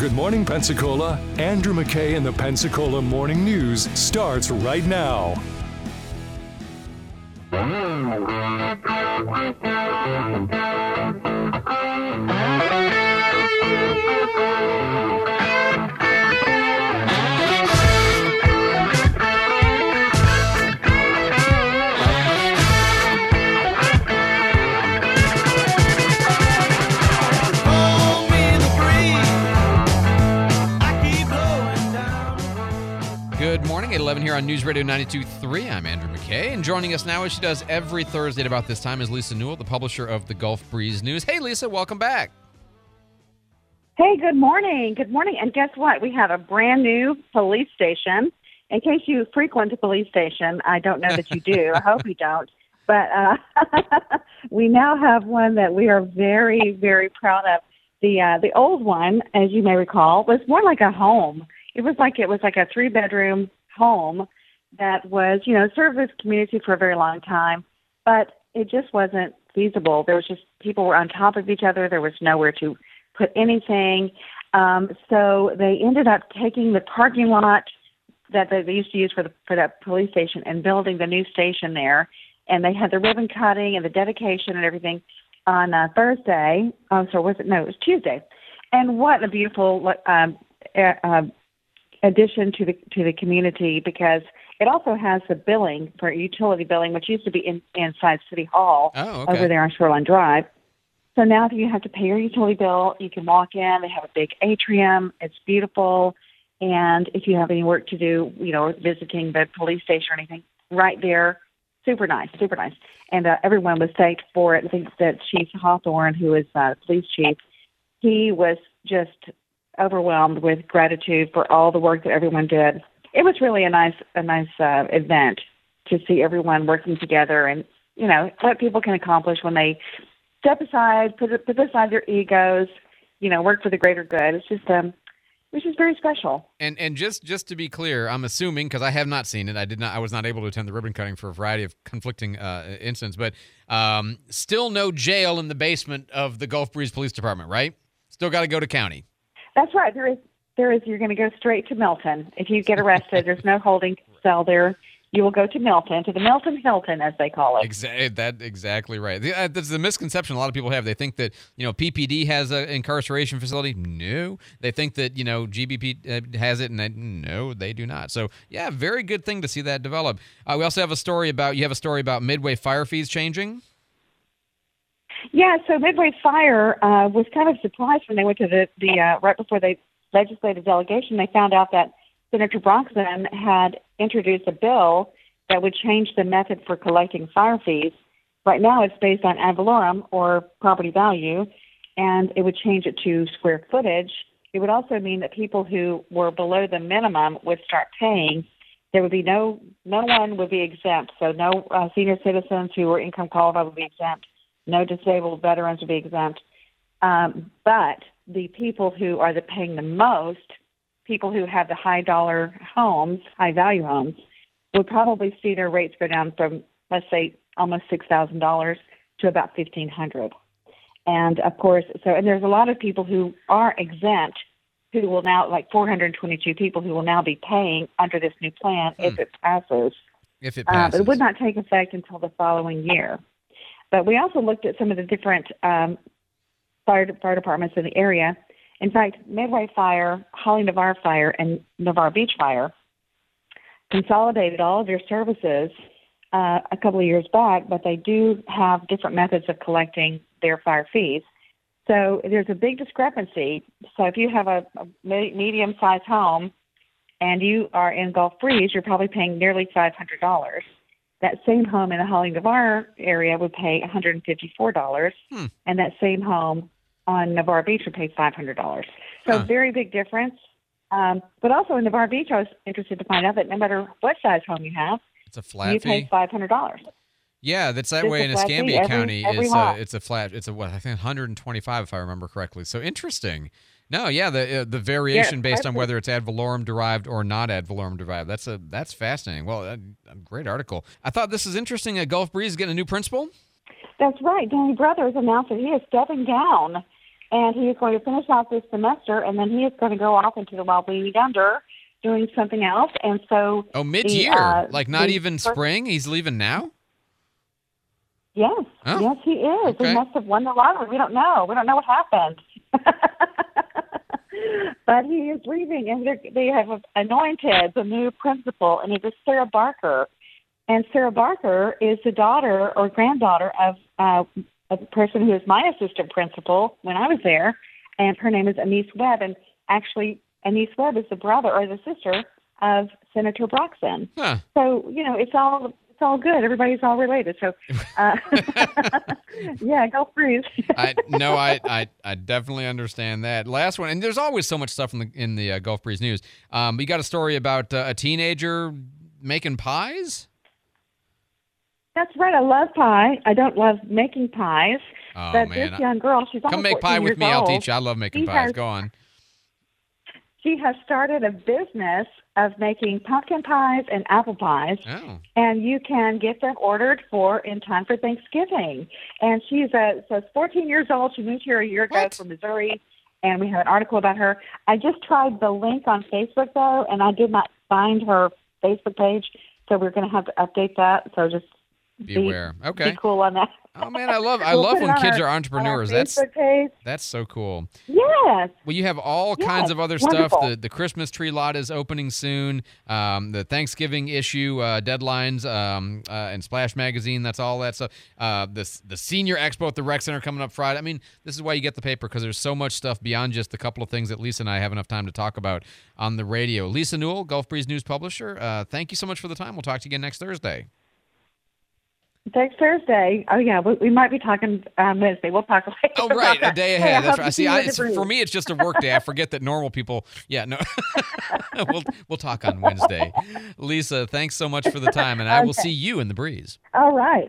Good morning, Pensacola. Andrew McKay and the Pensacola Morning News starts right now. Good morning, 811 here on News Radio 92.3. I'm Andrew McKay, and joining us now, as she does every Thursday at about this time, is Lisa Newell, the publisher of the Gulf Breeze News. Hey, Lisa, welcome back. Hey, good morning. Good morning. And guess what? We have a brand new police station. In case you frequent a police station, I don't know that you do. I hope you don't. But uh, we now have one that we are very, very proud of. The uh, the old one, as you may recall, was more like a home. It was like it was like a three bedroom home that was, you know, served this community for a very long time, but it just wasn't feasible. There was just people were on top of each other. There was nowhere to put anything. Um, so they ended up taking the parking lot that they they used to use for the for that police station and building the new station there. And they had the ribbon cutting and the dedication and everything on uh, Thursday. Oh, so was it? No, it was Tuesday. And what a beautiful um, uh, addition to the to the community because it also has the billing for utility billing, which used to be in, inside City Hall Oh, okay. over there on Shoreline Drive. So now if you have to pay your utility bill, you can walk in. They have a big atrium. It's beautiful. And if you have any work to do, you know, visiting the police station or anything, right there, super nice, super nice. And uh, everyone was thanked for it. I think that Chief Hawthorne, who is uh, police chief, he was just overwhelmed with gratitude for all the work that everyone did. It was really a nice, a nice uh, event to see everyone working together and you know what people can accomplish when they step aside, put put aside their egos, you know, work for the greater good. It's just um, which is very special. And and just just to be clear, I'm assuming because I have not seen it, I did not, I was not able to attend the ribbon cutting for a variety of conflicting uh, incidents, but um, still no jail in the basement of the Gulf Breeze Police Department, right? Still got to go to county. That's right. There is there is. You're going to go straight to Milton if you get arrested. there's no holding cell there. You will go to Milton, to the Milton Hilton, as they call it. Exactly, that exactly right. Uh, That's the misconception a lot of people have. They think that you know PPD has an incarceration facility. No, they think that you know GBP uh, has it, and they, no, they do not. So yeah, very good thing to see that develop. Uh, we also have a story about you have a story about Midway fire fees changing. Yeah, so Midway Fire uh, was kind of surprised when they went to the the uh, right before the legislative delegation. They found out that Senator Broxson had introduced a bill that would change the method for collecting fire fees. Right now, it's based on ad valorem or property value, and it would change it to square footage. It would also mean that people who were below the minimum would start paying. There would be no no one would be exempt. So no uh, senior citizens who were income qualified would be exempt no disabled veterans would be exempt. Um, but the people who are the paying the most, people who have the high dollar homes, high value homes, would probably see their rates go down from let's say almost six thousand dollars to about fifteen hundred. And of course, so and there's a lot of people who are exempt who will now like 422 people who will now be paying under this new plan if it passes. If it Uh, passes, but it would not take effect until the following year. But we also looked at some of the different um, fire fire departments in the area. In fact, Midway Fire, Holley Navarre Fire, and Navarre Beach Fire consolidated all of their services uh, a couple of years back, but they do have different methods of collecting their fire fees. So there's a big discrepancy. So if you have a, a medium-sized home and you are in Gulf Breeze, you're probably paying nearly $500. That same home in the Holley Navarre area would pay $154, Hmm. and that same home on Navarre Beach would pay $500. So Huh. very big difference. Um, but also in Navarre Beach, I was interested to find out that no matter what size home you have, it's a flat you fee. pay $500. Yeah, that's that Just way in Escambia every- County. every It's a, it's a flat. It's a what I think 125 if I remember correctly. So interesting. No, yeah, the uh, the variation based on whether it's ad valorem derived or not ad valorem derived. That's a that's fascinating. Well, a, a great article. I thought this is interesting. Uh, Gulf Breeze is getting a new principal. That's right. Danny Brothers announced that he is stepping down and he is going to finish out this semester, and then he is going to go off into the wild weed under doing something else. And so, Oh, mid-year, uh, like not even first- spring. He's leaving now. yes, Oh, yes, he is. okay. He must have won the lottery. We don't know. We don't know what happened. but he is leaving, and they have anointed the new principal, and it is Sarah Barker. And Sarah Barker is the daughter or granddaughter of uh, a person who is my assistant principal when I was there, and her name is Anise Webb. And actually, Anise Webb is the brother or the sister of Senator Broxson. Huh. So you know, it's all it's all good. Everybody's all related. So, uh, yeah, go freeze. I no, I, I I definitely understand that. Last one, and there's always so much stuff in the in the uh, Gulf Breeze news. Um, we got a story about uh, a teenager making pies. That's right. I love pie. I don't love making pies. Oh but man, this young girl, she's come make pie with me. I'll teach you. I love making She pies. has- Go on. She has started a business of making pumpkin pies and apple pies. Oh, and you can get them ordered for in time for Thanksgiving. And she's a so 14 years old. She moved here a year ago What? from Missouri, and we have an article about her. I just tried the link on Facebook though, and I did not find her Facebook page, so we're going to have to update that. So just be, beware. Okay. be cool on that. Oh man, I love I We'll love when kids our- are entrepreneurs. That's page. that's so cool. Yes. Well, you have all kinds of other wonderful. stuff. The the Christmas tree lot is opening soon. Um, the Thanksgiving issue uh, deadlines um, uh, and Splash magazine. That's all that stuff. Uh, the the senior expo at the rec center coming up Friday. I mean, this is why you get the paper because there's so much stuff beyond just the couple of things that Lisa and I have enough time to talk about on the radio. Lisa Newell, Gulf Breeze News publisher. Uh, thank you so much for the time. We'll talk to you again next Thursday. Next Thursday. Oh yeah, we, we might be talking um, Wednesday. We'll talk later. Oh, right, a day that. Hey, ahead. I That's right. See, I, it's, for me, it's just a work day. I forget that normal people. Yeah, no. we'll we'll talk on Wednesday. Lisa, thanks so much for the time, and I will see you in the breeze. All right.